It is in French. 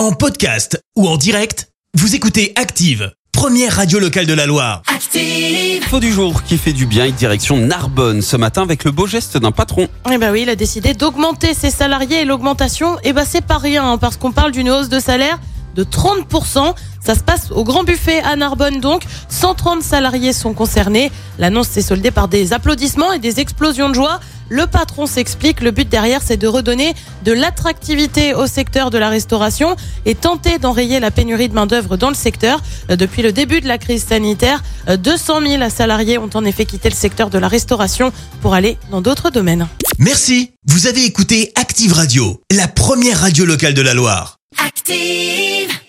En podcast ou en direct, vous écoutez Active, première radio locale de la Loire. Active. Info du jour qui fait du bien et direction Narbonne ce matin avec le beau geste d'un patron. Eh ben oui, il a décidé d'augmenter ses salariés et l'augmentation, eh ben c'est pas rien hein, parce qu'on parle d'une hausse de salaire de 30%. Ça se passe au Grand Buffet à Narbonne donc. 130 salariés sont concernés. L'annonce s'est soldée par des applaudissements et des explosions de joie. Le patron s'explique, le but derrière c'est de redonner de l'attractivité au secteur de la restauration et tenter d'enrayer la pénurie de main-d'œuvre dans le secteur. Euh, Depuis le début de la crise sanitaire, euh, 200 000 salariés ont en effet quitté le secteur de la restauration pour aller dans d'autres domaines. Merci, vous avez écouté Active Radio, la première radio locale de la Loire. Active.